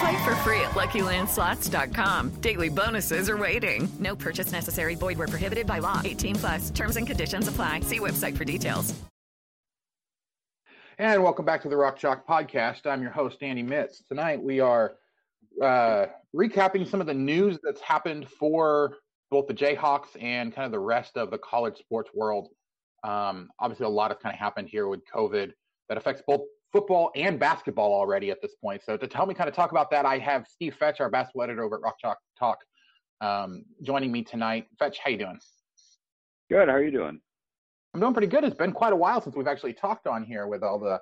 Play for free at LuckyLandSlots.com. Daily bonuses are waiting. No purchase necessary. Void were prohibited by law. 18 plus. Terms and conditions apply. See website for details. And welcome back to the Rock Chalk Podcast. I'm your host, Andy Mitts. Tonight we are uh, recapping some of the news that's happened for both the Jayhawks and kind of the rest of the college sports world. Um, obviously, a lot has kind of happened here with COVID that affects both football and basketball already at this point. So to tell me kind of talk about that, I have Steve Fetch, our basketball editor over at Rock Chalk Talk, um, joining me tonight. Fetch, how you doing? Good. How are you doing? I'm doing pretty good. It's been quite a while since we've actually talked on here with all the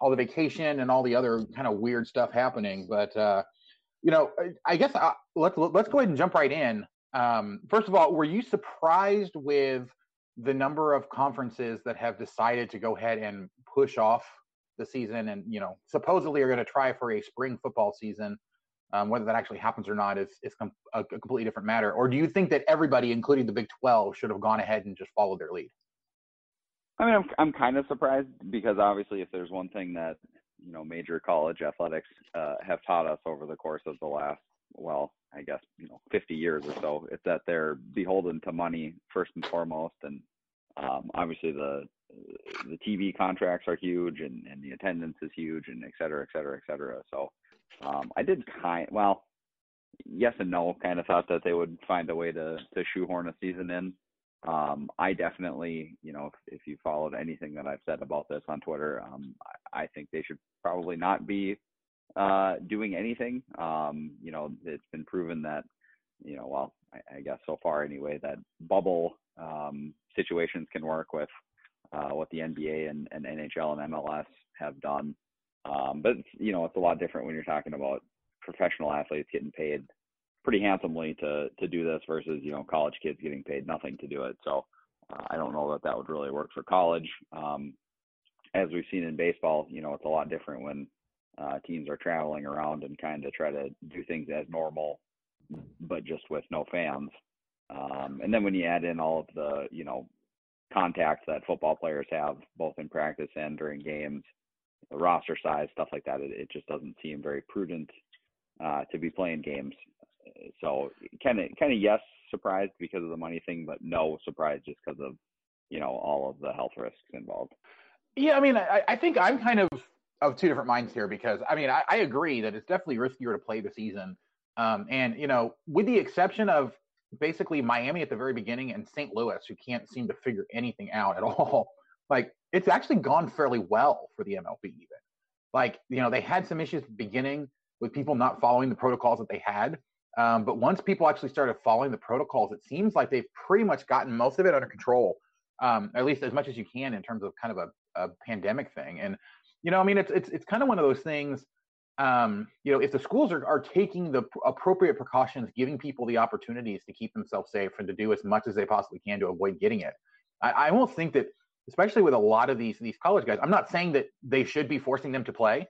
all the vacation and all the other kind of weird stuff happening. But uh, you know, I guess I, uh, let's let's go ahead and jump right in. Um, first of all, were you surprised with the number of conferences that have decided to go ahead and push off the season and you know supposedly are going to try for a spring football season. Um, whether that actually happens or not is, is com- a, completely different matter. Or do you think that everybody including the big 12 should have gone ahead and just followed their lead? I mean i'm, I'm kind of surprised because obviously if there's one thing that you know major college athletics uh, have taught us over the course of the last well i guess you know 50 years or so it's that they're beholden to money first and foremost. And um, obviously the the TV contracts are huge and, and the attendance is huge and et cetera, et cetera, et cetera. So um, I did kind well, yes and no. Kind of thought that they would find a way to to shoehorn a season in. Um, I definitely, you know, if, if you followed anything that I've said about this on Twitter, um, I, I think they should probably not be uh, doing anything. Um, you know, it's been proven that, you know, well, I, I guess so far anyway, that bubble um, situations can work with uh, what the NBA and, and NHL and MLS have done. Um, but you know, it's a lot different when you're talking about professional athletes getting paid pretty handsomely to to do this versus you know college kids getting paid nothing to do it. So uh, I don't know that that would really work for college. Um, as we've seen in baseball, you know, it's a lot different when uh, teams are traveling around and kind of try to do things as normal, but just with no fans. Um, and then when you add in all of the, you know, contacts that football players have both in practice and during games, roster size, stuff like that. It, it just doesn't seem very prudent uh, to be playing games. So kind of, kind of yes, surprised because of the money thing, but no surprise just because of you know all of the health risks involved. Yeah, I mean, I, I think I'm kind of of two different minds here because I mean I, I agree that it's definitely riskier to play the season, um, and you know with the exception of basically Miami at the very beginning and St. Louis, who can't seem to figure anything out at all. Like it's actually gone fairly well for the MLB even. Like, you know, they had some issues at the beginning with people not following the protocols that they had. Um, but once people actually started following the protocols, it seems like they've pretty much gotten most of it under control, um, at least as much as you can in terms of kind of a, a pandemic thing. And, you know, I mean, it's, it's, it's kind of one of those things um, you know, if the schools are, are taking the appropriate precautions, giving people the opportunities to keep themselves safe and to do as much as they possibly can to avoid getting it, I, I won't think that, especially with a lot of these these college guys. I'm not saying that they should be forcing them to play,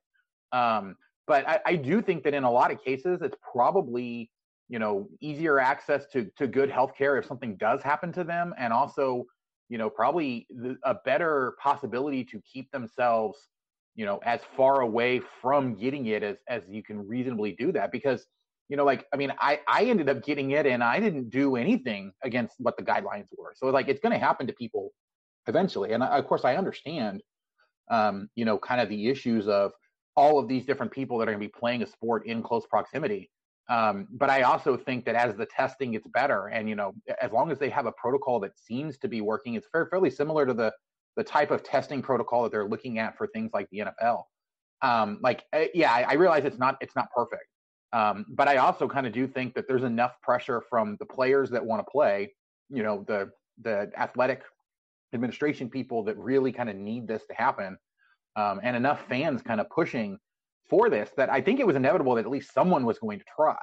um, but I, I do think that in a lot of cases, it's probably you know easier access to to good health care if something does happen to them, and also you know, probably the, a better possibility to keep themselves, you know, as far away from getting it as as you can reasonably do that. Because, you know, like I mean, I I ended up getting it and I didn't do anything against what the guidelines were. So like it's going to happen to people eventually. And I, of course, I understand, um, you know, kind of the issues of all of these different people that are going to be playing a sport in close proximity. Um, but I also think that as the testing gets better, and you know, as long as they have a protocol that seems to be working, it's fair, fairly similar to the the type of testing protocol that they're looking at for things like the NFL. Um, like, uh, yeah, I, I, realize it's not it's not perfect, um, but I also kind of do think that there's enough pressure from the players that want to play, you know, the the athletic administration people that really kind of need this to happen, um, and enough fans kind of pushing for this that I think it was inevitable that at least someone was going to try.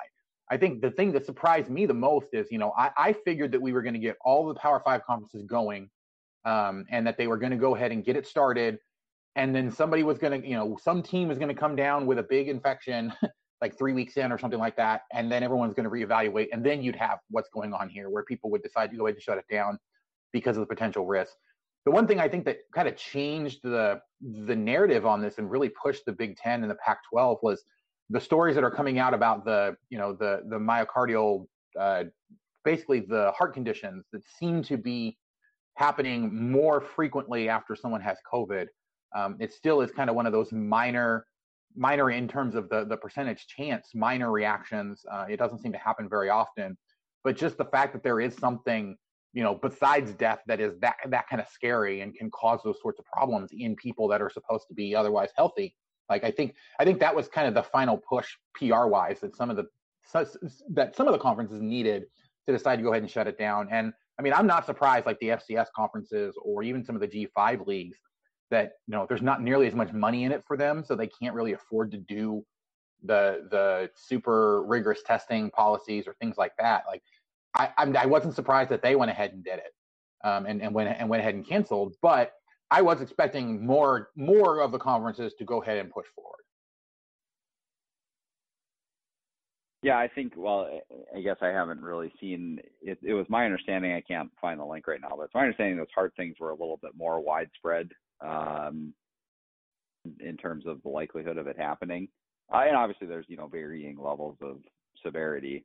I think the thing that surprised me the most is, you know, I, I figured that we were going to get all the Power Five conferences going, um, and that they were going to go ahead and get it started, and then somebody was going to, you know, some team was going to come down with a big infection, like three weeks in or something like that, and then everyone's going to reevaluate, and then you'd have what's going on here, where people would decide to go ahead and shut it down because of the potential risk. The one thing I think that kind of changed the the narrative on this and really pushed the Big Ten and the Pac-12 was the stories that are coming out about the you know the the myocardial uh, basically the heart conditions that seem to be happening more frequently after someone has COVID. Um, it still is kind of one of those minor minor in terms of the the percentage chance minor reactions. Uh, it doesn't seem to happen very often, but just the fact that there is something you know, besides death that is that that kind of scary and can cause those sorts of problems in people that are supposed to be otherwise healthy. Like I think I think that was kind of the final push PR wise that some of the that some of the conferences needed to decide to go ahead and shut it down. And I mean, I'm not surprised like the FCS conferences or even some of the G5 leagues that you know there's not nearly as much money in it for them, so they can't really afford to do the the super rigorous testing policies or things like that. Like I, I wasn't surprised that they went ahead and did it, um, and and went and went ahead and canceled. But I was expecting more more of the conferences to go ahead and push forward. Yeah, I think. Well, I guess I haven't really seen. It, it was my understanding. I can't find the link right now, but it's my understanding those heart things were a little bit more widespread um, in terms of the likelihood of it happening. Uh, and obviously, there's you know varying levels of severity.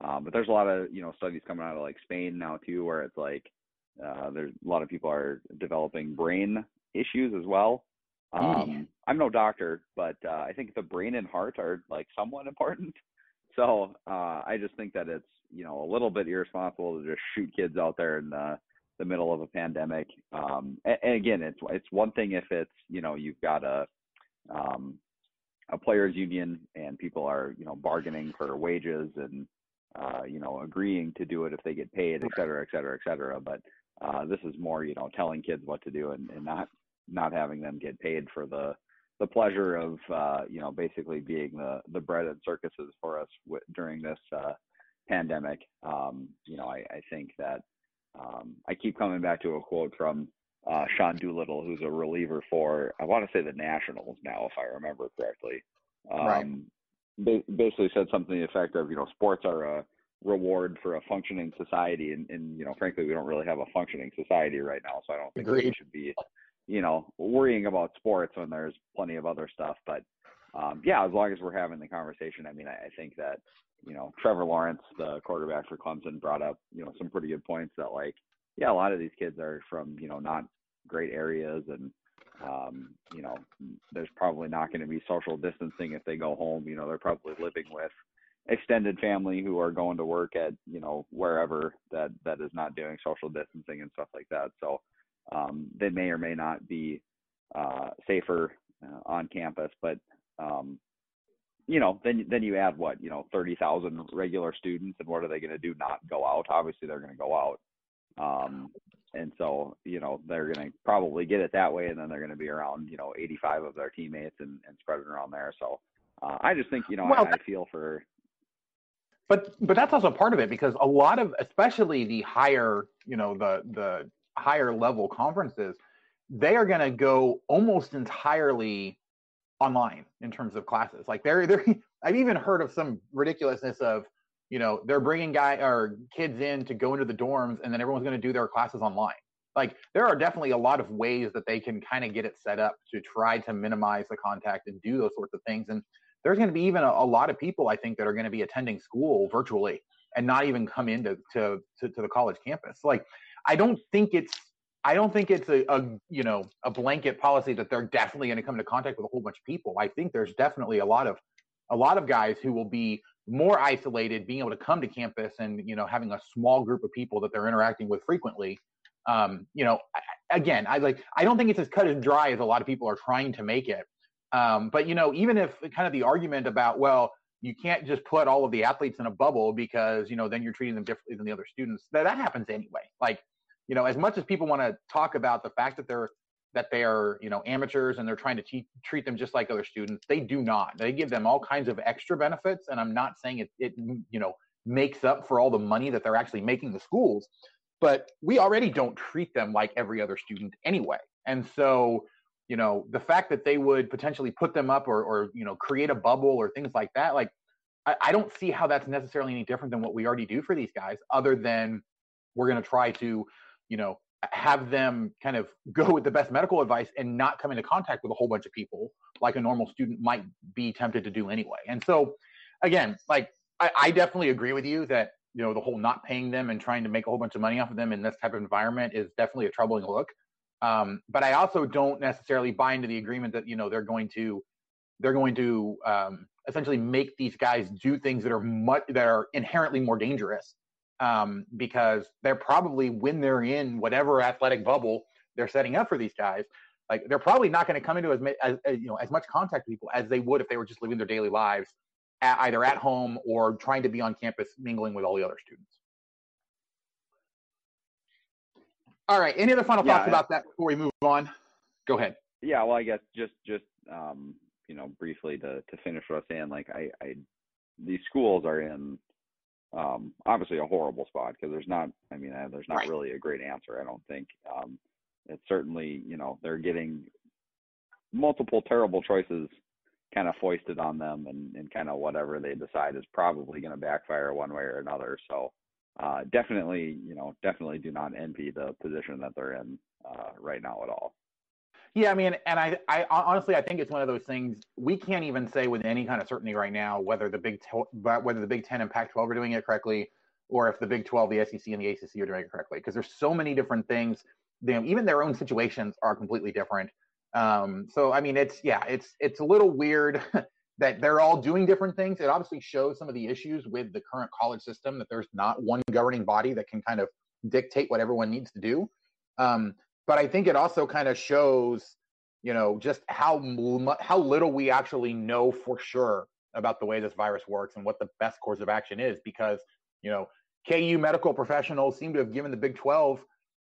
Um, but there's a lot of you know studies coming out of like Spain now too, where it's like uh, there's a lot of people are developing brain issues as well. Um, mm. I'm no doctor, but uh, I think the brain and heart are like somewhat important. So uh, I just think that it's you know a little bit irresponsible to just shoot kids out there in the the middle of a pandemic. Um, and, and again, it's it's one thing if it's you know you've got a um, a players union and people are you know bargaining for wages and uh, you know, agreeing to do it if they get paid, et cetera, et cetera, et cetera. But uh, this is more, you know, telling kids what to do and, and not not having them get paid for the the pleasure of, uh, you know, basically being the the bread and circuses for us w- during this uh, pandemic. Um, you know, I, I think that um, I keep coming back to a quote from uh, Sean Doolittle, who's a reliever for I want to say the Nationals now, if I remember correctly. Um, right basically said something to the effect of, you know, sports are a reward for a functioning society, and, and you know, frankly, we don't really have a functioning society right now, so I don't think we should be, you know, worrying about sports when there's plenty of other stuff. But um, yeah, as long as we're having the conversation, I mean, I, I think that you know, Trevor Lawrence, the quarterback for Clemson, brought up you know some pretty good points that like, yeah, a lot of these kids are from you know not great areas and um, you know, there's probably not going to be social distancing if they go home. You know, they're probably living with extended family who are going to work at you know wherever that that is not doing social distancing and stuff like that. So um, they may or may not be uh, safer uh, on campus, but um, you know, then then you add what you know, thirty thousand regular students, and what are they going to do? Not go out? Obviously, they're going to go out. Um, and so you know they're going to probably get it that way, and then they're going to be around you know 85 of their teammates and, and spread it around there. So uh, I just think you know well, I, I feel for. But but that's also part of it because a lot of especially the higher you know the the higher level conferences they are going to go almost entirely online in terms of classes. Like they're they're I've even heard of some ridiculousness of you know they're bringing guy or kids in to go into the dorms and then everyone's going to do their classes online Like there are definitely a lot of ways that they can kind of get it set up to try to minimize the contact and do those sorts of things. And there's going to be even a, a lot of people I think that are going to be attending school virtually and not even come into to, to, to the college campus. Like I don't think it's I don't think it's a, a, you know a blanket policy that they're definitely going to come into contact with a whole bunch of people. I think there's definitely a lot of a lot of guys who will be more isolated, being able to come to campus and you know having a small group of people that they're interacting with frequently. Um, you know, again, I like I don't think it's as cut and dry as a lot of people are trying to make it. Um, but you know, even if kind of the argument about well, you can't just put all of the athletes in a bubble because you know then you're treating them differently than the other students. That that happens anyway. Like you know, as much as people want to talk about the fact that they're that they are, you know, amateurs and they're trying to te- treat them just like other students, they do not. They give them all kinds of extra benefits, and I'm not saying it, it, you know, makes up for all the money that they're actually making the schools, but we already don't treat them like every other student anyway. And so, you know, the fact that they would potentially put them up or, or you know, create a bubble or things like that, like, I, I don't see how that's necessarily any different than what we already do for these guys, other than we're going to try to you know, have them kind of go with the best medical advice and not come into contact with a whole bunch of people like a normal student might be tempted to do anyway. And so, again, like I, I definitely agree with you that you know the whole not paying them and trying to make a whole bunch of money off of them in this type of environment is definitely a troubling look. Um, but I also don't necessarily buy into the agreement that you know they're going to they're going to um, essentially make these guys do things that are much that are inherently more dangerous um, because they're probably when they're in whatever athletic bubble they're setting up for these guys, like they're probably not going to come into as, as, as, you know as much contact with people as they would if they were just living their daily lives, at, either at home or trying to be on campus mingling with all the other students. All right. Any other final Yeah, thoughts about that before we move on? Go ahead. Yeah, well, I guess just just um, you know briefly to to finish what I was saying, like I, I these schools are in um, obviously a horrible spot because there's not, I mean, uh, there's not Right. really a great answer. I don't think. Um, it's certainly, you know, they're getting multiple terrible choices kind of foisted on them, and and kind of whatever they decide is probably going to backfire one way or another. So. Uh, definitely, you know, definitely do not envy the position that they're in uh, right now at all. Yeah, I mean, and I, I honestly, I think it's one of those things we can't even say with any kind of certainty right now whether the Big whether the Big Ten and Pac-12 are doing it correctly, or if the Big 12, the SEC, and the ACC are doing it correctly. Because there's so many different things. They, even their own situations are completely different. Um, so I mean, it's yeah, it's it's a little weird that they're all doing different things. It obviously shows some of the issues with the current college system that there's not one governing body that can kind of dictate what everyone needs to do. Um, but I think it also kind of shows, you know, just how how little we actually know for sure about the way this virus works and what the best course of action is. Because you know, KU medical professionals seem to have given the Big 12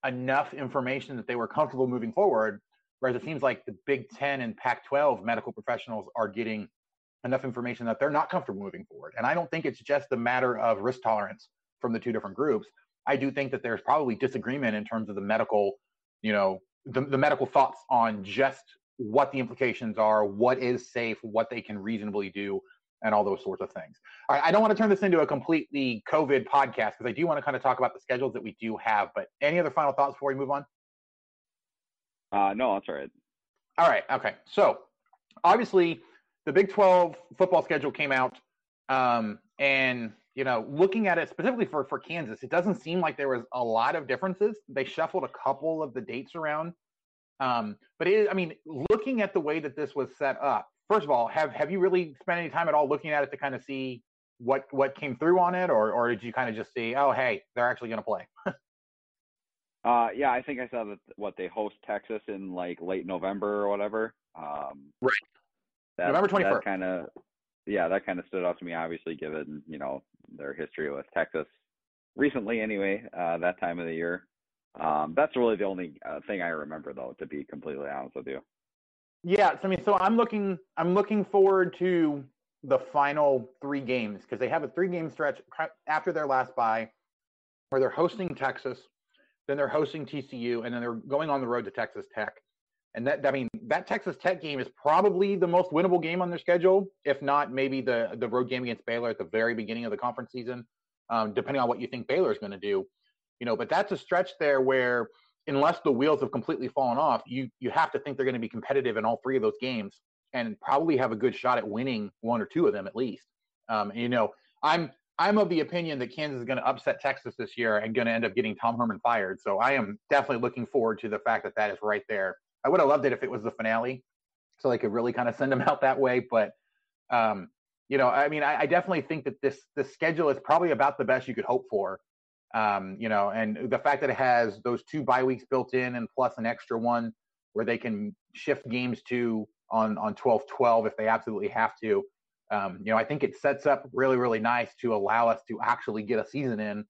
enough information that they were comfortable moving forward, whereas it seems like the Big 10 and Pac-12 medical professionals are getting enough information that they're not comfortable moving forward. And I don't think it's just a matter of risk tolerance from the two different groups. I do think that there's probably disagreement in terms of the medical, you know, the, the medical thoughts on just what the implications are, what is safe, what they can reasonably do, and all those sorts of things. All right, I don't want to turn this into a completely COVID podcast because I do want to kind of talk about the schedules that we do have. But any other final thoughts before we move on? Uh, no, that's all right. All right. Okay. So obviously, the Big 12 football schedule came out, um, and you know, looking at it specifically for for Kansas, it doesn't seem like there was a lot of differences. They shuffled a couple of the dates around, um, but it, I mean, looking at the way that this was set up, first of all, have have you really spent any time at all looking at it to kind of see what what came through on it, or or did you kind of just see, oh, hey, they're actually going to play? Uh, yeah, I think I saw that what they host Texas in like late November or whatever. Um, Right. That, November 21st. Kind of, yeah, that kind of stood out to me. Obviously, given you know their history with Texas recently, anyway, uh, that time of the year. Um, that's really the only uh, thing I remember, though, to be completely honest with you. Yeah, so, I mean, so I'm looking, I'm looking forward to the final three games because they have a three-game stretch after their last bye, where they're hosting Texas, then they're hosting TCU, and then they're going on the road to Texas Tech. And that, I mean, that Texas Tech game is probably the most winnable game on their schedule, if not maybe the the road game against Baylor at the very beginning of the conference season, um, depending on what you think Baylor is going to do. You know, but that's a stretch there where unless the wheels have completely fallen off, you you have to think they're going to be competitive in all three of those games and probably have a good shot at winning one or two of them at least. Um, you know, I'm I'm of the opinion that Kansas is going to upset Texas this year and going to end up getting Tom Herman fired. So I am definitely looking forward to the fact that that is right there. I would have loved it if it was the finale, so they could really kind of send them out that way. But um, you know, I mean, I, I, definitely think that this the schedule is probably about the best you could hope for. Um, you know, and the fact that it has those two bye weeks built in and plus an extra one where they can shift games to on on 12-12 if they absolutely have to um, you know, I think it sets up really, really nice to allow us to actually get a season in.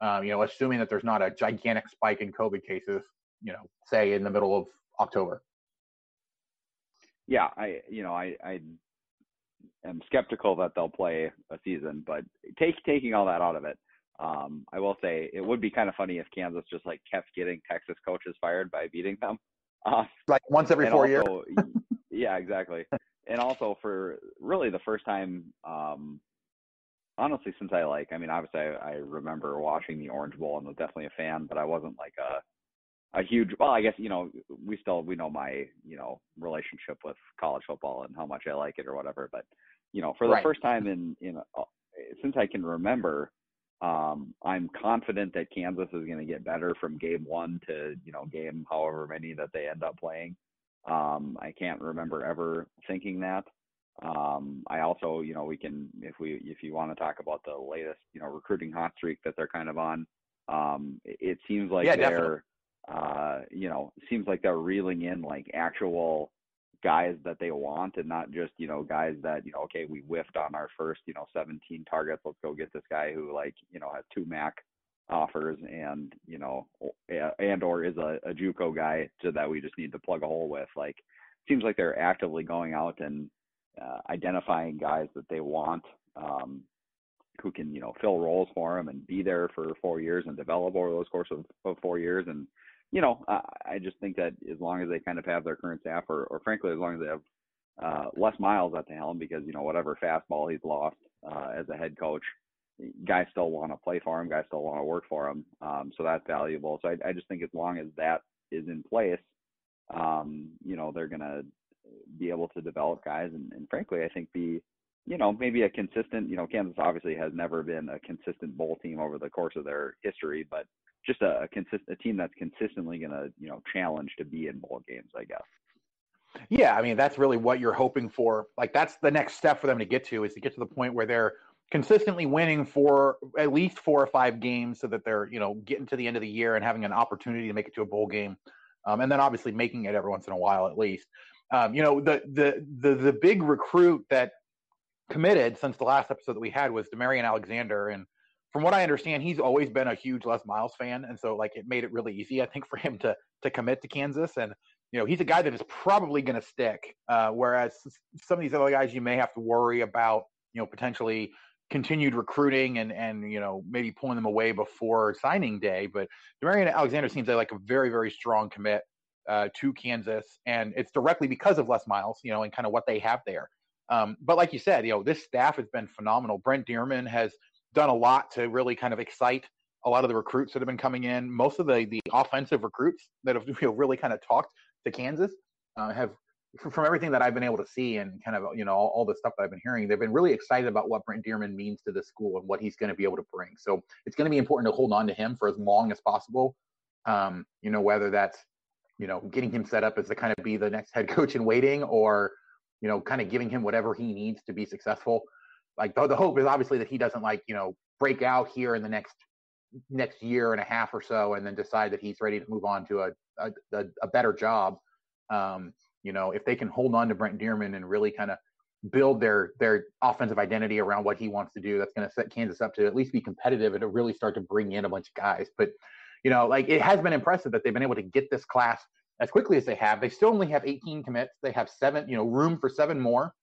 Um, you know, assuming that there's not a gigantic spike in COVID cases, you know, say in the middle of October. Yeah, I, you know, I, I am skeptical that they'll play a season, but take taking all that out of it, um, I will say it would be kind of funny if Kansas just like kept getting Texas coaches fired by beating them. Uh, like once every four also, years. yeah, exactly and also for really the first time, um, honestly, since I like, I mean, obviously I, I remember watching the Orange Bowl and was definitely a fan, but I wasn't like a a huge well i guess you know we still we know my you know relationship with college football and how much i like it or whatever but you know for the right. first time in in uh, since i can remember um i'm confident that kansas is going to get better from game one to you know game however many that they end up playing um, I can't remember ever thinking that. Um, I also, you know, we can, if we, if you want to talk about the latest, you know, recruiting hot streak that they're kind of on, um, it, it seems like yeah, they're, uh, you know, seems like they're reeling in like actual guys that they want and not just, you know, guys that, you know, okay, we whiffed on our first, you know, 17 targets. Let's go get this guy who like, you know, has two MAC offers and you know and or is a, a JUCO guy so that we just need to plug a hole with. Like seems like they're actively going out and uh, identifying guys that they want um, who can you know fill roles for them and be there for four years and develop over those course of, of four years and you know I, I just think that as long as they kind of have their current staff or, or frankly as long as they have uh, Les Miles at the helm because you know whatever fastball he's lost uh, as a head coach guys still want to play for him, guys still want to work for him. Um, so that's valuable. So I, I, just think as long as that is in place, um, you know, they're to be able to develop guys. And, and, frankly, I think be, you know, maybe a consistent, you know, Kansas obviously has never been a consistent bowl team over the course of their history, but just a, consistent a team that's consistently going to, you know, challenge to be in bowl games, I guess. Yeah, I mean that's really what you're hoping for. Like that's the next step for them to get to is to get to the point where they're consistently winning for at least four or five games so that they're you know getting to the end of the year and having an opportunity to make it to a bowl game um, and then obviously making it every once in a while at least um, you know the, the the the big recruit that committed since the last episode that we had was demarion alexander and from what i understand he's always been a huge les miles fan and so like it made it really easy i think for him to to commit to kansas and you know he's a guy that is probably going to stick uh, whereas some of these other guys you may have to worry about you know potentially continued recruiting and and you know maybe pulling them away before signing day. But Demarion Alexander seems like a very very strong commit uh, to Kansas, and it's directly because of Les Miles, you know, and kind of what they have there. Um, but like you said, you know, this staff has been phenomenal. Brent Dearmon has done a lot to really kind of excite a lot of the recruits that have been coming in. Most of the the offensive recruits that have you know, really kind of talked to Kansas uh, have from everything that I've been able to see and kind of you know all, all, the stuff that I've been hearing, they've been really excited about what Brent Dearmon means to the school and what he's going to be able to bring. So it's going to be important to hold on to him for as long as possible. Um, you know whether that's you know getting him set up as to kind of be the next head coach in waiting, or you know kind of giving him whatever he needs to be successful. Like the, the hope is obviously that he doesn't like you know break out here in the next next year and a half or so, and then decide that he's ready to move on to a a, a better job. Um, you know, if they can hold on to Brent Dearmon and really kind of build their their offensive identity around what he wants to do, that's going to set Kansas up to at least be competitive and to really start to bring in a bunch of guys. But you know, like it has been impressive that they've been able to get this class as quickly as they have. They still only have 18 commits. They have seven, you know, room for seven more.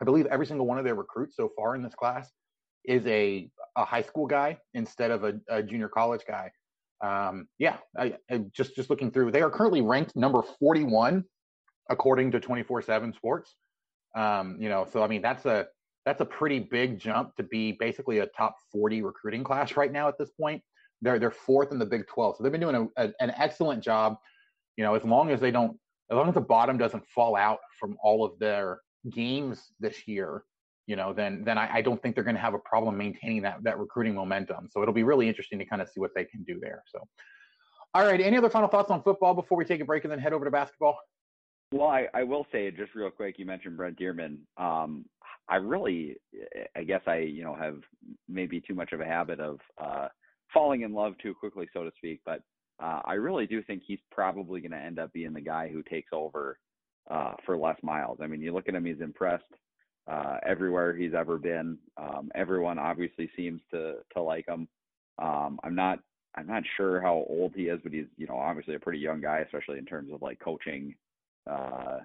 I believe every single one of their recruits so far in this class is a a high school guy instead of a, a junior college guy. Um, yeah, I, I just just looking through, they are currently ranked number 41 according to 24/7 Sports. Um, you know, so I mean that's a that's a pretty big jump to be basically a top 40 recruiting class right now at this point. They're they're fourth in the Big 12, so they've been doing a, a, an excellent job. You know, as long as they don't, as long as the bottom doesn't fall out from all of their games this year, you know, then then I, I don't think they're going to have a problem maintaining that that recruiting momentum. So it'll be really interesting to kind of see what they can do there. So, all right, any other final thoughts on football before we take a break and then head over to basketball? Well, I, I will say just real quick. You mentioned Brent Dearmon. Um, I really, I guess I, you know, have maybe too much of a habit of uh, falling in love too quickly, so to speak. But uh, I really do think he's probably going to end up being the guy who takes over uh, for Les Miles. I mean, you look at him; he's impressed uh, everywhere he's ever been. Um, everyone obviously seems to to like him. Um, I'm not I'm not sure how old he is, but he's you know obviously a pretty young guy, especially in terms of like coaching uh,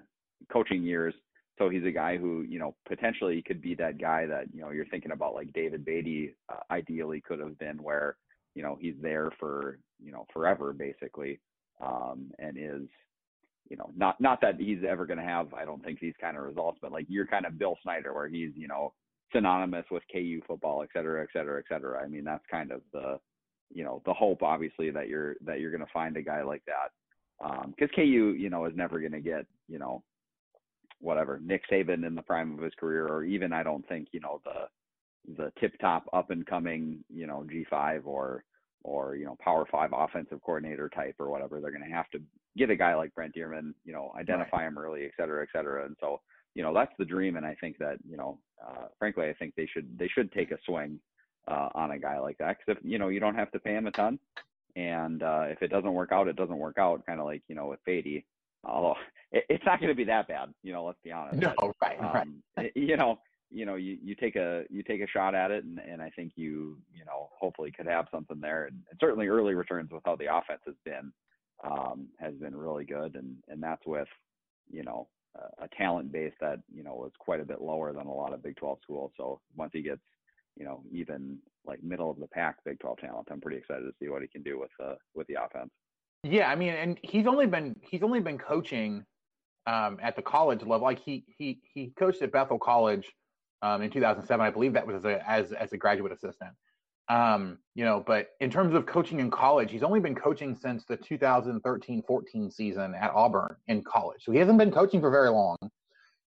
coaching years. So he's a guy who, you know, potentially could be that guy that, you know, you're thinking about like David Beaty uh, ideally could have been where, you know, he's there for, you know, forever basically. Um, and is, you know, not, not that he's ever going to have, I don't think these kind of results, but like you're kind of Bill Snyder where he's, you know, synonymous with KU football, et cetera, et cetera, et cetera. I mean, that's kind of the, you know, the hope obviously that you're, that you're going to find a guy like that because um, KU, you know, is never going to get, you know, whatever Nick Saban in the prime of his career, or even I don't think, you know, the the tip top up and coming, you know, G5 or or you know Power Five offensive coordinator type or whatever. They're going to have to get a guy like Brent Dearmon, you know, identify right. him early, et cetera, et cetera. And so, you know, that's the dream. And I think that, you know, uh, frankly, I think they should they should take a swing uh, on a guy like that because if you know you don't have to pay him a ton, and uh, if it doesn't work out, it doesn't work out. Kind of like you know with Beaty. Although it, it's not going to be that bad, you know. Let's be honest. No, but, right, um, right. you know, you know, you, you take a you take a shot at it, and, and I think you you know hopefully could have something there. And, and certainly early returns with how the offense has been um, has been really good, and and that's with you know a, a talent base that you know was quite a bit lower than a lot of Big 12 schools. So once he gets you know, even like middle of the pack Big 12 talent. I'm pretty excited to see what he can do with the with the offense. Yeah, I mean, and he's only been he's only been coaching um, at the college level. Like he he he coached at Bethel College um, in 2007. I believe that was as a as as a graduate assistant. Um, you know, but in terms of coaching in college, he's only been coaching since the 2013-14 season at Auburn in college. So he hasn't been coaching for very long.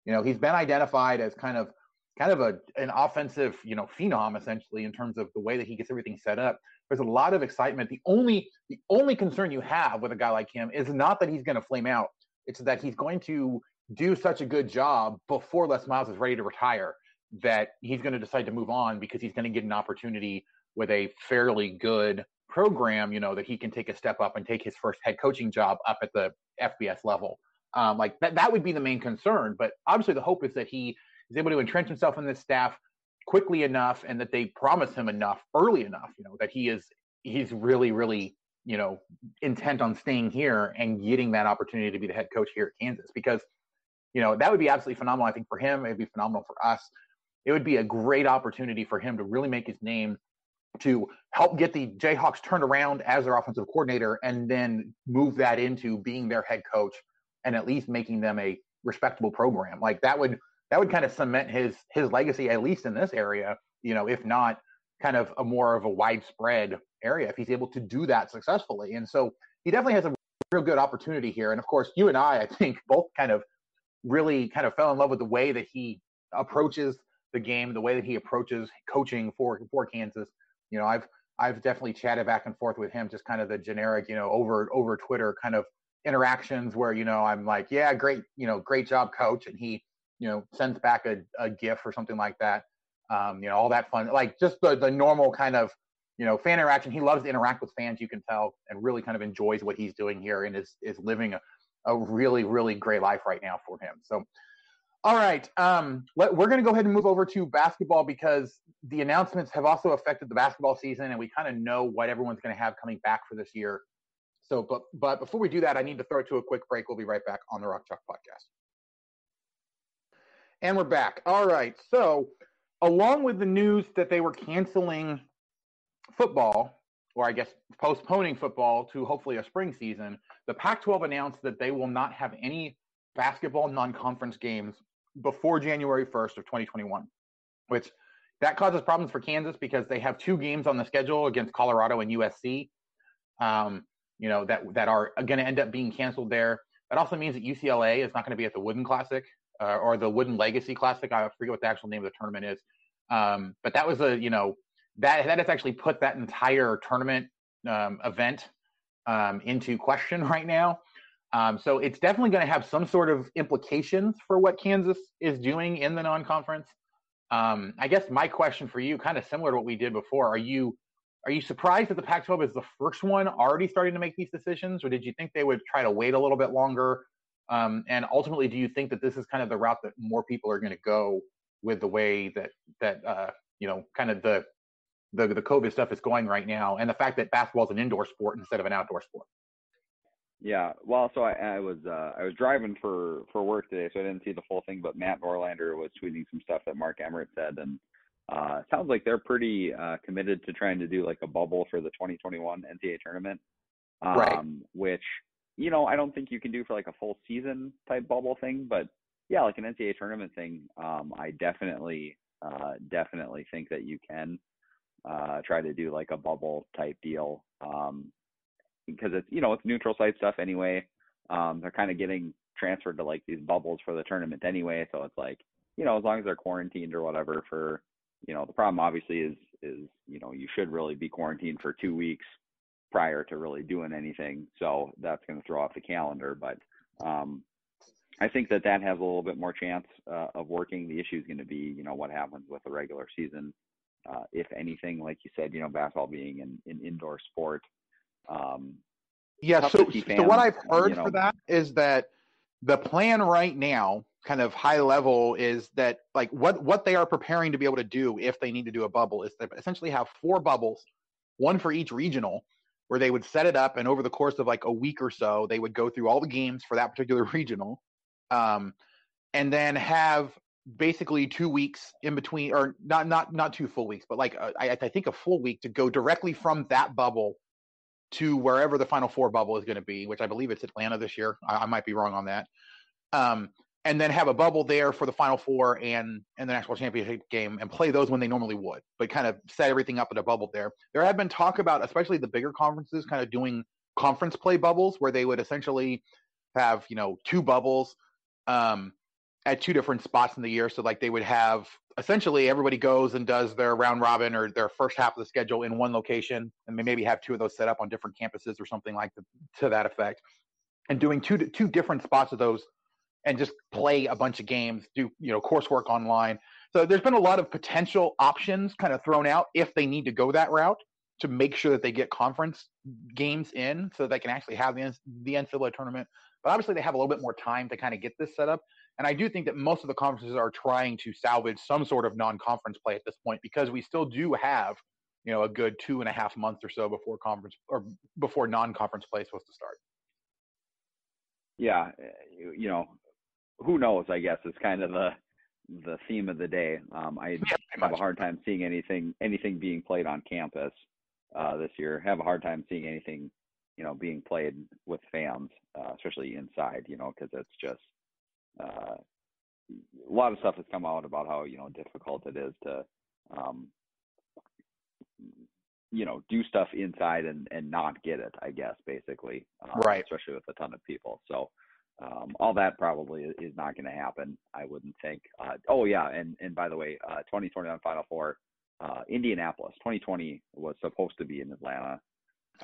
You know, he's been identified as kind of kind of a an offensive, you know, phenom essentially in terms of the way that he gets everything set up. There's a lot of excitement. The only the only concern you have with a guy like him is not that he's going to flame out. It's that he's going to do such a good job before Les Miles is ready to retire that he's going to decide to move on because he's going to get an opportunity with a fairly good program, you know, that he can take a step up and take his first head coaching job up at the FBS level. Um, like that, that would be the main concern. But obviously, the hope is that he is able to entrench himself in this staff quickly enough and that they promise him enough early enough, you know, that he is he's really, really, you know, intent on staying here and getting that opportunity to be the head coach here at Kansas. Because, you know, that would be absolutely phenomenal. I think for him, it'd be phenomenal for us. It would be a great opportunity for him to really make his name to help get the Jayhawks turned around as their offensive coordinator and then move that into being their head coach and at least making them a respectable program. Like that would that would kind of cement his his legacy at least in this area you know if not kind of a more of a widespread area if he's able to do that successfully. And so he definitely has a real good opportunity here. And of course you and i i think both kind of really kind of fell in love with the way that he approaches the game the way that he approaches coaching for for kansas you know i've i've definitely chatted back and forth with him just kind of the generic you know over over twitter kind of interactions where you know i'm like yeah great you know great job coach and he you know sends back a, a gif or something like that. Um, you know all that fun like just the, the normal kind of you know fan interaction. He loves to interact with fans you can tell and really kind of enjoys what he's doing here and is is living a, a really really great life right now for him. So all right um, let, we're going to go ahead and move over to basketball because the announcements have also affected the basketball season and we kind of know what everyone's going to have coming back for this year so but but before we do that i need to throw it to a quick break we'll be right back on the rock chalk podcast and we're back. All right. So, along with the news that they were canceling football, or I guess postponing football to hopefully a spring season, the Pac 12 announced that they will not have any basketball non conference games before January 1st of 2021, which that causes problems for Kansas because they have two games on the schedule against Colorado and USC. Um, you know that that are going to end up being canceled there. That also means that UCLA is not going to be at the Wooden Classic uh, or the Wooden Legacy Classic. I forget what the actual name of the tournament is. Um, but that was a you know that that has actually put that entire tournament um, event um, into question right now. Um, so it's definitely going to have some sort of implications for what Kansas is doing in the non-conference. Um, I guess my question for you, kind of similar to what we did before, are you are you surprised that the Pac-12 is the first one already starting to make these decisions, or did you think they would try to wait a little bit longer? Um, and ultimately, do you think that this is kind of the route that more people are going to go with the way that that uh, you know, kind of the the the COVID stuff is going right now, and the fact that basketball is an indoor sport instead of an outdoor sport? Yeah, well, so I, I was uh, I was driving for for work today, so I didn't see the full thing. But Matt Norlander was tweeting some stuff that Mark Emmert said, and uh, sounds like they're pretty uh, committed to trying to do like a bubble for the 2021 NCAA tournament, um, right. which you know I don't think you can do for like a full season type bubble thing, but yeah, like an NCAA tournament thing, um, I definitely uh, definitely think that you can uh, try to do like a bubble type deal. Um, because it's you know it's neutral site stuff anyway. Um, they're kind of getting transferred to like these bubbles for the tournament anyway, so it's like you know as long as they're quarantined or whatever for you know the problem obviously is is you know you should really be quarantined for two weeks prior to really doing anything, so that's going to throw off the calendar. But um, I think that that has a little bit more chance uh, of working. The issue is going to be you know what happens with the regular season. Uh, if anything, like you said, you know, basketball being an, an indoor sport, um, yeah. So, so what I've heard you know, for that is that the plan right now, kind of high level, is that like what what they are preparing to be able to do if they need to do a bubble is they essentially have four bubbles, one for each regional, where they would set it up, and over the course of like a week or so, they would go through all the games for that particular regional, um, and then have basically two weeks in between, or not not not two full weeks, but like a, I, I think a full week to go directly from that bubble to wherever the Final Four bubble is going to be, which I believe it's Atlanta this year. I, I might be wrong on that. Um, and then have a bubble there for the Final Four and and the national championship game, and play those when they normally would, but kind of set everything up in a bubble there. There have been talk about, especially the bigger conferences, kind of doing conference play bubbles where they would essentially have you know two bubbles. Um, at two different spots in the year. So like they would have essentially everybody goes and does their round robin or their first half of the schedule in one location, and maybe have two of those set up on different campuses or something like the, to that effect, and doing two two different spots of those, and just play a bunch of games, do you know coursework online. So there's been a lot of potential options kind of thrown out if they need to go that route to make sure that they get conference games in so they can actually have the, the NCAA tournament. But obviously they have a little bit more time to kind of get this set up. And I do think that most of the conferences are trying to salvage some sort of non-conference play at this point because we still do have, you know, a good two and a half months or so before conference or before non-conference play is supposed to start. Yeah, you know, who knows? I guess is kind of the the theme of the day. Um, I yeah, have a hard time seeing anything anything being played on campus uh, this year. Have a hard time seeing anything, you know, being played with fans, uh, especially inside. You know, because it's just uh, a lot of stuff has come out about how you know difficult it is to um, you know do stuff inside and and not get it i guess basically um, right. especially with a ton of people. So um, all that probably is not going to happen i wouldn't think. Uh, oh yeah and and by the way uh, 2021 final four uh, indianapolis 2020 was supposed to be in atlanta.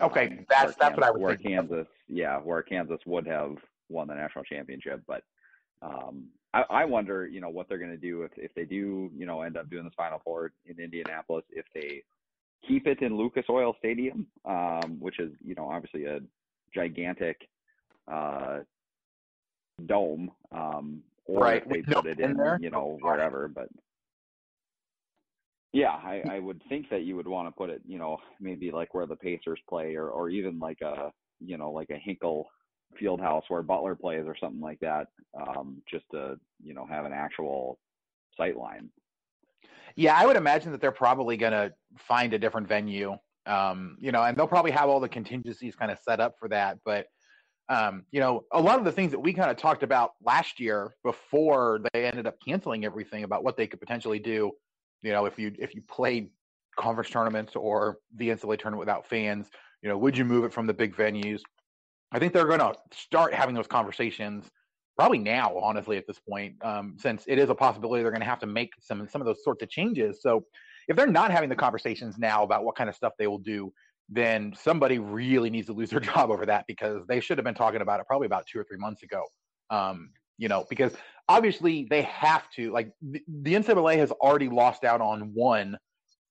Okay um, that's that's kansas, what i was where thinking. kansas yeah where kansas would have won the national championship but um, I, I wonder, you know, what they're going to do if if they do, you know, end up doing this Final Four in Indianapolis, if they keep it in Lucas Oil Stadium, um, which is, you know, obviously a gigantic uh, dome, um, or right. if they no put it in, there? you know, wherever. But yeah, I, I would think that you would want to put it, you know, maybe like where the Pacers play, or or even like a, you know, like a Hinkle field house where Butler plays or something like that, um, just to you know have an actual sight line. Yeah, I would imagine that they're probably going to find a different venue, um, you know, and they'll probably have all the contingencies kind of set up for that. But um, you know, a lot of the things that we kind of talked about last year before they ended up canceling everything about what they could potentially do you know, if you if you played conference tournaments or the NCAA tournament without fans, you know, would you move it from the big venues? I think they're going to start having those conversations probably now, honestly, at this point, um, since it is a possibility they're going to have to make some some of those sorts of changes. So if they're not having the conversations now about what kind of stuff they will do, then somebody really needs to lose their job over that because they should have been talking about it probably about two or three months ago. Um, you know, because obviously they have to like the, the NCAA has already lost out on one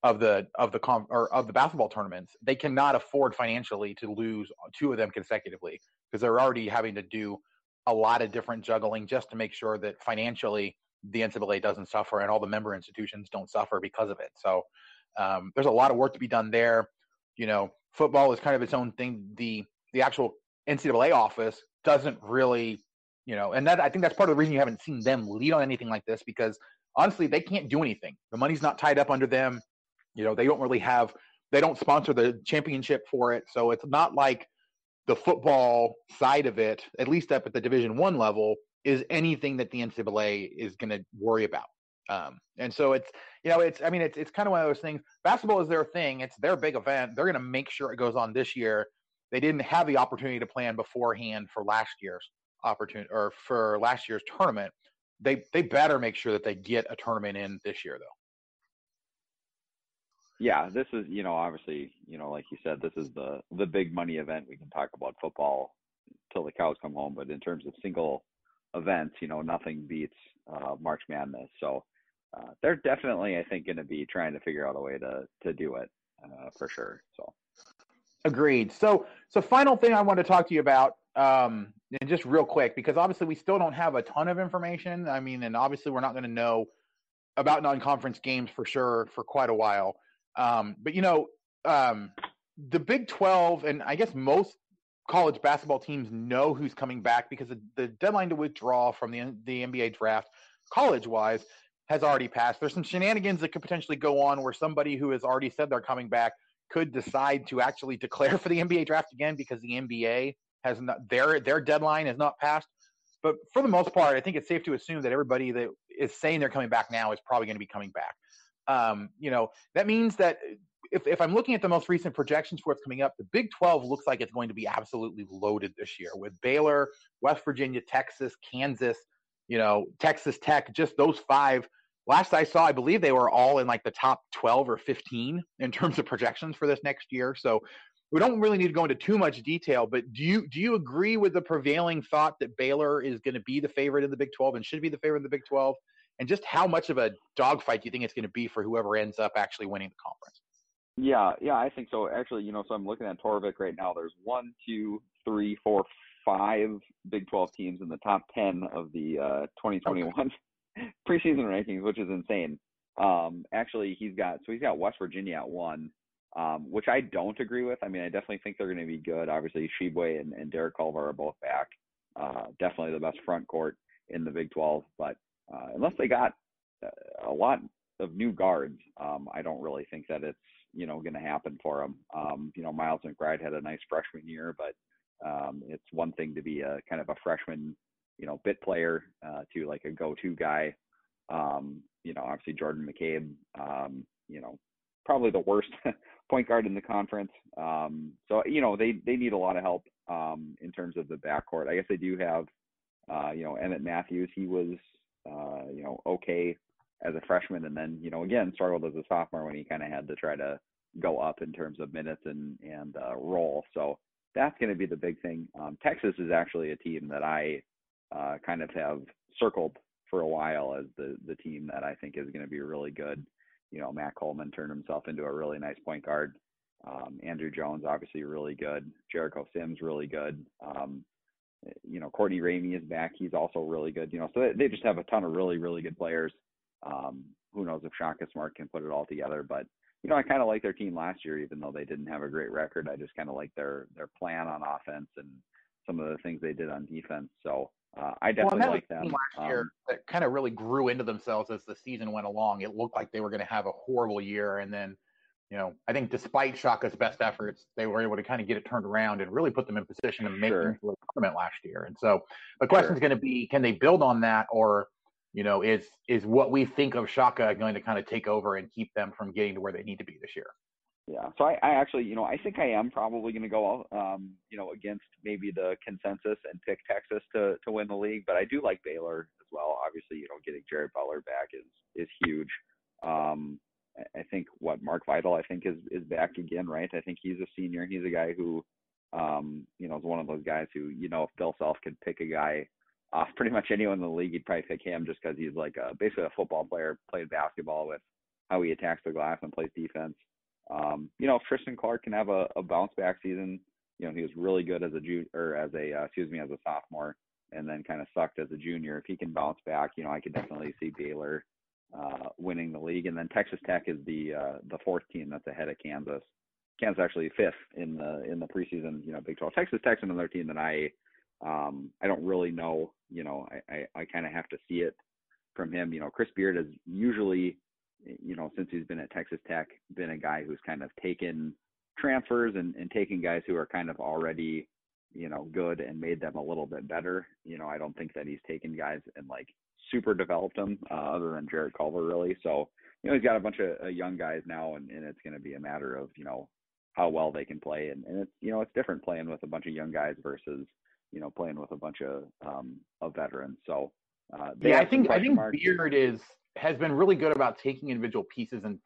of the of the com- or of the basketball tournaments. They cannot afford financially to lose two of them consecutively because they're already having to do a lot of different juggling just to make sure that financially the NCAA doesn't suffer and all the member institutions don't suffer because of it. So um, there's a lot of work to be done there. You know, football is kind of its own thing. The the actual NCAA office doesn't really, you know, and that I think that's part of the reason you haven't seen them lead on anything like this because honestly they can't do anything. The money's not tied up under them. You know, they don't really have they don't sponsor the championship for it, so it's not like the football side of it, at least up at the Division One level, is anything that the NCAA is going to worry about. Um, and so it's you know it's I mean it's it's kind of one of those things. Basketball is their thing. It's their big event. They're going to make sure it goes on this year. They didn't have the opportunity to plan beforehand for last year's opportunity or for last year's tournament. They they better make sure that they get a tournament in this year though yeah, this is you know obviously you know like you said this is the the big money event. We can talk about football till the cows come home, but in terms of single events, you know nothing beats uh, March Madness. So uh, they're definitely I think going to be trying to figure out a way to to do it uh, for sure. So agreed. So so final thing I want to talk to you about. Um, and just real quick, because obviously we still don't have a ton of information. I mean, and obviously we're not going to know about non-conference games for sure for quite a while. Um, but you know, um, the Big 12 and I guess most college basketball teams know who's coming back because the, the deadline to withdraw from the the NBA draft, college wise, has already passed. There's some shenanigans that could potentially go on where somebody who has already said they're coming back could decide to actually declare for the NBA draft again because the NBA has not their their deadline has not passed. But for the most part, I think it's safe to assume that everybody that is saying they're coming back now is probably going to be coming back. Um, you know, that means that if, if I'm looking at the most recent projections for what's coming up, the Big 12 looks like it's going to be absolutely loaded this year with Baylor, West Virginia, Texas, Kansas, you know, Texas Tech, just those five. Last I saw, I believe they were all in like the top 12 or 15 in terms of projections for this next year. So we don't really need to go into too much detail, but do you do you agree with the prevailing thought that Baylor is going to be the favorite in the Big 12 and should be the favorite in the Big 12? And just how much of a dogfight do you think it's going to be for whoever ends up actually winning the conference? Yeah, yeah, I think so. Actually, you know, so I'm looking at Torvik right now. There's one, two, three, four, five Big 12 teams in the top 10 of the uh, 2021 okay. preseason rankings, which is insane. Um, actually, he's got so he's got West Virginia at one, um, which I don't agree with. I mean, I definitely think they're going to be good. Obviously, Tshiebwe and, and Derek Culver are both back. Uh, definitely the best front court in the Big 12, but uh, unless they got uh, a lot of new guards, um, I don't really think that it's you know going to happen for them. Um, you know, Miles McBride had a nice freshman year, but um, it's one thing to be a kind of a freshman, you know, bit player uh, to like a go-to guy. Um, you know, obviously Jordan McCabe, um, you know, probably the worst point guard in the conference. Um, so you know, they they need a lot of help um, in terms of the backcourt. I guess they do have, uh, you know, Emmitt Matthews. He was uh, you know, okay as a freshman, and then you know again struggled as a sophomore when he kind of had to try to go up in terms of minutes and and uh, role. So that's going to be the big thing. Um, Texas is actually a team that I uh, kind of have circled for a while as the the team that I think is going to be really good. You know, Matt Coleman turned himself into a really nice point guard. Um, Andrew Jones obviously really good. Jericho Sims really good. Um, you know, Courtney Ramey is back. He's also really good. You know, so they, just have a ton of really, really good players. Um, who knows if Shaka Smart can put it all together? But you know, I kind of like their team last year, even though they didn't have a great record. I just kind of like their their plan on offense and some of the things they did on defense. So uh, I definitely well, like them. Last um, year, that kind of really grew into themselves as the season went along. It looked like they were going to have a horrible year, and then you know, I think despite Shaka's best efforts, they were able to kind of get it turned around and really put them in position to make sure. a tournament last year. And so the question is sure. going to be, can they build on that, or you know, is is what we think of Shaka going to kind of take over and keep them from getting to where they need to be this year. Yeah. So I, I actually, you know, I think I am probably going to go, um, you know, against maybe the consensus and pick Texas to to win the league, but I do like Baylor as well. Obviously, you know, getting Jared Butler back is is huge. Um, I think what Mark Vital, I think is is back again, right? I think he's a senior. He's a guy who, um, you know, is one of those guys who, you know, if Bill Self could pick a guy off pretty much anyone in the league, he'd probably pick him just because he's like a, basically a football player, played basketball with how he attacks the glass and plays defense. Um, you know, if Tristan Clark can have a, a bounce back season, you know, he was really good as a junior or as a uh, excuse me as a sophomore, and then kind of sucked as a junior. If he can bounce back, you know, I could definitely see Baylor uh, winning the league. And then Texas Tech is the uh, the fourth team that's ahead of Kansas. Kansas actually fifth in the in the preseason, you know, Big 12. Texas Tech's another team that I um I don't really know, you know, I I, I kind of have to see it from him. You know, Chris Beard is usually you know, since he's been at Texas Tech, been a guy who's kind of taken transfers and, and taken guys who are kind of already, you know, good and made them a little bit better. You know, I don't think that he's taken guys and like super developed them, uh, other than Jarrett Culver, really. So, you know, he's got a bunch of uh, young guys now, and, and it's going to be a matter of, you know, how well they can play. And, and it's, you know, it's different playing with a bunch of young guys versus, you know, playing with a bunch of, um, of veterans. So, uh, yeah, I think, I think Beard is, has been really good about taking individual pieces and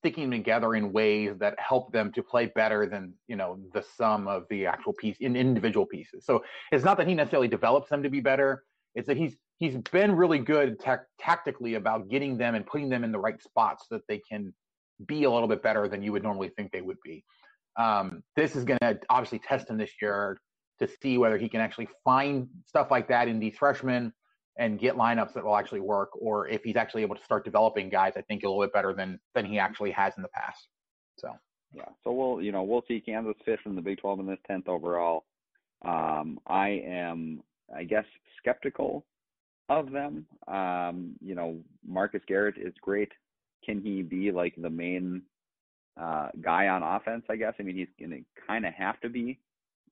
sticking them together in ways that help them to play better than you know the sum of the actual piece in individual pieces. So it's not that he necessarily develops them to be better. It's that he's he's been really good ta- tactically about getting them and putting them in the right spots so that they can be a little bit better than you would normally think they would be. Um, this is going to obviously test him this year to see whether he can actually find stuff like that in these freshmen and get lineups that will actually work, or if he's actually able to start developing guys, I think a little bit better than than he actually has in the past. So yeah, so we'll you know we'll see Kansas fifth in the Big 12 in this tenth overall. Um, I am I guess skeptical of them. Um, you know, Marcus Garrett is great. Can he be like the main uh, guy on offense? I guess. I mean, he's going to kind of have to be,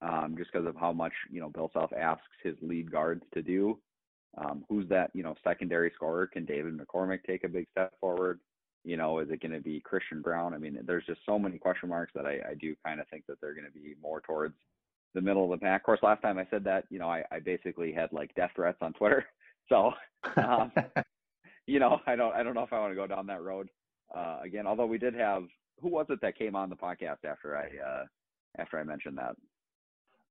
um, just because of how much you know Bill Self asks his lead guards to do. Um, who's that, you know, secondary scorer? Can David McCormack take a big step forward? You know, is it going to be Christian Braun? I mean, there's just so many question marks that I, I do kind of think that they're going to be more towards the middle of the pack. Of course, last time I said that, you know, I, I basically had like death threats on Twitter. So, um, you know, I don't, I don't know if I want to go down that road uh, again. Although we did have, who was it that came on the podcast after I, uh, after I mentioned that?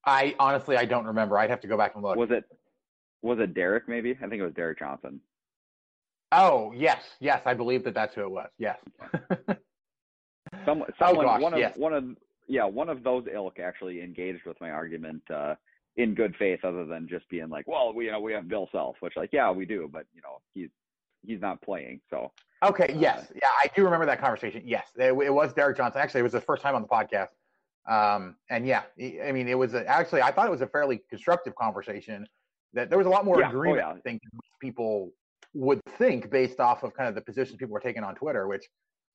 I honestly, I don't remember. I'd have to go back and look. Was it, was it Derek? Maybe I think it was Derek Johnson. Oh yes, yes, I believe that that's who it was. Yes. Some, oh, someone, oh gosh, one of yes. one of yeah, one of those ilk actually engaged with my argument uh, in good faith, other than just being like, well, we you know we have Bill Self, which like yeah we do, but you know he's he's not playing, so. Okay. Uh, yes. Yeah, I do remember that conversation. Yes, it, it, was Derek Johnson. Actually, it was the first time on the podcast. Um, and yeah, I mean, it was a, actually I thought it was a fairly constructive conversation that there was a lot more yeah. Oh, agreement, oh, yeah. I think, people would think based off of kind of the positions people were taking on Twitter, which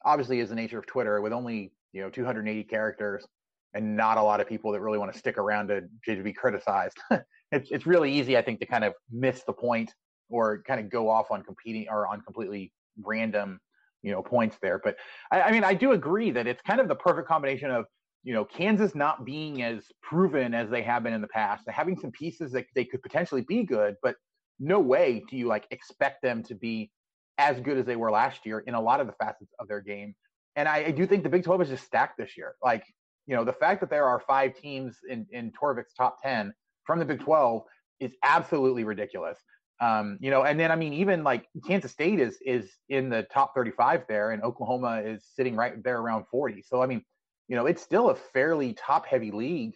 obviously is the nature of Twitter with only, you know, 280 characters and not a lot of people that really want to stick around to, to be criticized. it's, it's really easy, I think, to kind of miss the point or kind of go off on competing or on completely random, you know, points there. But I, I mean, I do agree that it's kind of the perfect combination of you know, Kansas not being as proven as they have been in the past, having some pieces that they could potentially be good, but no way do you like expect them to be as good as they were last year in a lot of the facets of their game. And I, I do think the Big 12 is just stacked this year. Like, you know, the fact that there are five teams in, in Torvik's top 10 from the Big 12 is absolutely ridiculous. Um, you know, and then I mean, even like Kansas State is is in the top 35 there, and Oklahoma is sitting right there around 40. So I mean, you know, it's still a fairly top heavy league.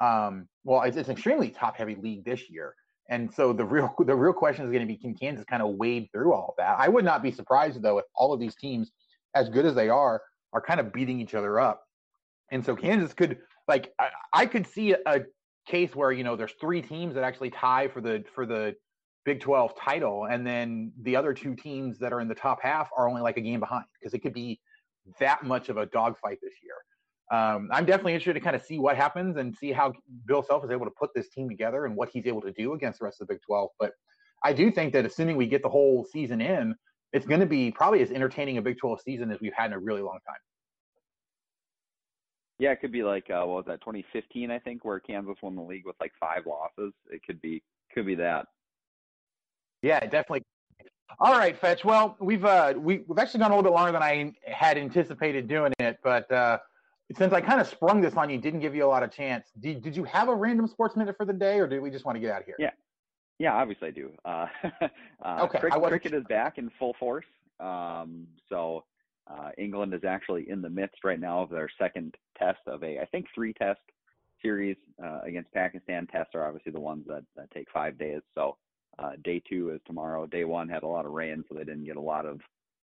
Um, well, it's, it's an extremely top heavy league this year. And so the real the real question is going to be can Kansas kind of wade through all of that? I would not be surprised though if all of these teams, as good as they are, are kind of beating each other up. And so Kansas could like I, I could see a, case where you know there's three teams that actually tie for the for the Big 12 title, and then the other two teams that are in the top half are only like a game behind because it could be that much of a dogfight this year um, I'm definitely interested to kind of see what happens and see how Bill Self is able to put this team together and what he's able to do against the rest of the Big 12. But I do think that assuming we get the whole season in, it's going to be probably as entertaining a Big 12 season as we've had in a really long time. Yeah, it could be like uh, what was that 2015? I think where Kansas won the league with like five losses. It could be could be that. Yeah, definitely. All right, Fetch. Well, we've uh, we, we've actually gone a little bit longer than I had anticipated doing it, but uh, since I kind of sprung this on you, didn't give you a lot of chance. Did, did you have a random sports minute for the day, or did we just want to get out of here? Yeah, yeah, obviously I do. Uh, uh, Okay, cric- I cricket is back in full force. Um, so uh, England is actually in the midst right now of their second test of a, I think, three test series uh, against Pakistan. Tests are obviously the ones that, that take five days. So uh, day two is tomorrow. Day one had a lot of rain, so they didn't get a lot of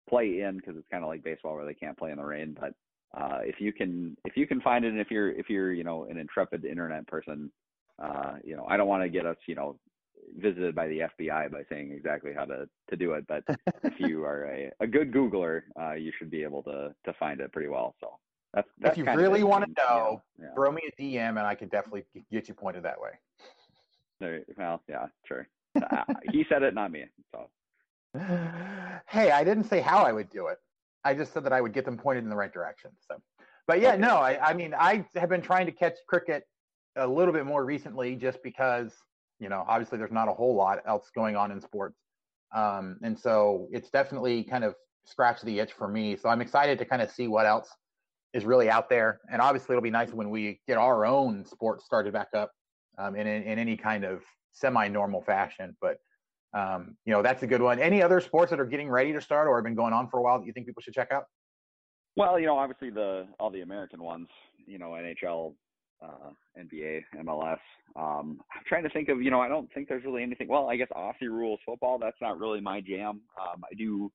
play in because it's kind of like baseball where they can't play in the rain. But uh, if you can, if you can find it, and if you're, if you're, you know, an intrepid internet person, uh, you know, I don't want to get us, you know, visited by the FBI by saying exactly how to, to do it. But if you are a, a good Googler, uh, you should be able to to find it pretty well. So that's that's if you really want to know, know, yeah. throw me a DM, and I can definitely get you pointed that way. There, well, yeah, sure. Uh, he said it, not me. So hey, I didn't say how I would do it. I just said that I would get them pointed in the right direction. So, but yeah, no, I, I mean, I have been trying to catch cricket a little bit more recently, just because you know, obviously, there's not a whole lot else going on in sports, um, and so it's definitely kind of scratched the itch for me. So I'm excited to kind of see what else is really out there, and obviously, it'll be nice when we get our own sports started back up um, in, in in any kind of semi-normal fashion. But um, you know, that's a good one. Any other sports that are getting ready to start or have been going on for a while that you think people should check out? Well, you know, obviously the all the American ones, you know, NHL, uh, NBA, MLS. Um, I'm trying to think of, you know, I don't think there's really anything. Well, I guess Aussie rules football. That's not really my jam. Um, I do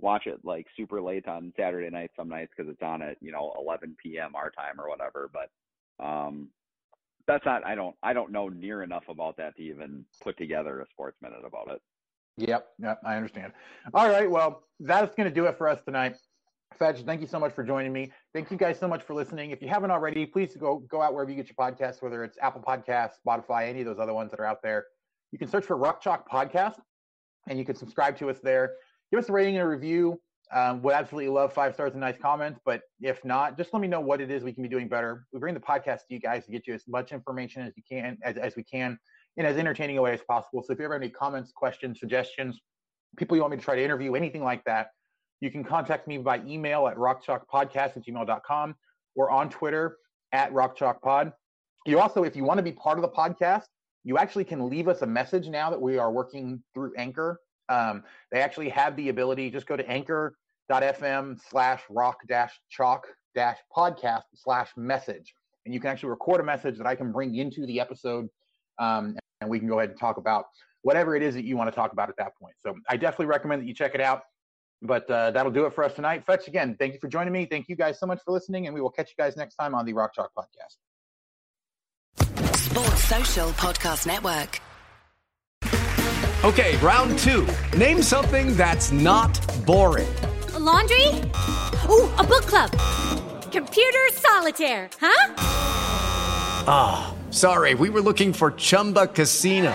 watch it like super late on Saturday night some nights because it's on at you know 11 p.m. our time or whatever. But um, that's not. I don't. I don't know near enough about that to even put together a sports minute about it. Yep, yep, I understand. All right, well, that's going to do it for us tonight. Fetch, thank you so much for joining me. Thank you guys so much for listening. If you haven't already, please go go out wherever you get your podcasts, whether it's Apple Podcasts, Spotify, any of those other ones that are out there. You can search for Rock Chalk Podcast, and you can subscribe to us there. Give us a rating and a review. Um, would absolutely love five stars and nice comments. But if not, just let me know what it is we can be doing better. We bring the podcast to you guys to get you as much information as you can, as, as we can, in as entertaining a way as possible. So if you ever have any comments, questions, suggestions, people you want me to try to interview, anything like that, you can contact me by email at rockchalkpodcast at gmail.com or on Twitter at rockchalkpod. You also, if you want to be part of the podcast, you actually can leave us a message now that we are working through Anchor. Um, they actually have the ability, just go to anchor.fm slash rock dash chalk dash podcast slash message. And you can actually record a message that I can bring into the episode um, and we can go ahead and talk about whatever it is that you want to talk about at that point. So I definitely recommend that you check it out. But uh, that'll do it for us tonight. Fetch, again, thank you for joining me. Thank you guys so much for listening, and we will catch you guys next time on the Rock Chalk Podcast. Sports Social Podcast Network. Okay, round two. Name something that's not boring. A laundry? Ooh, a book club. Computer solitaire, huh? Ah, sorry, we were looking for Chumba Casino.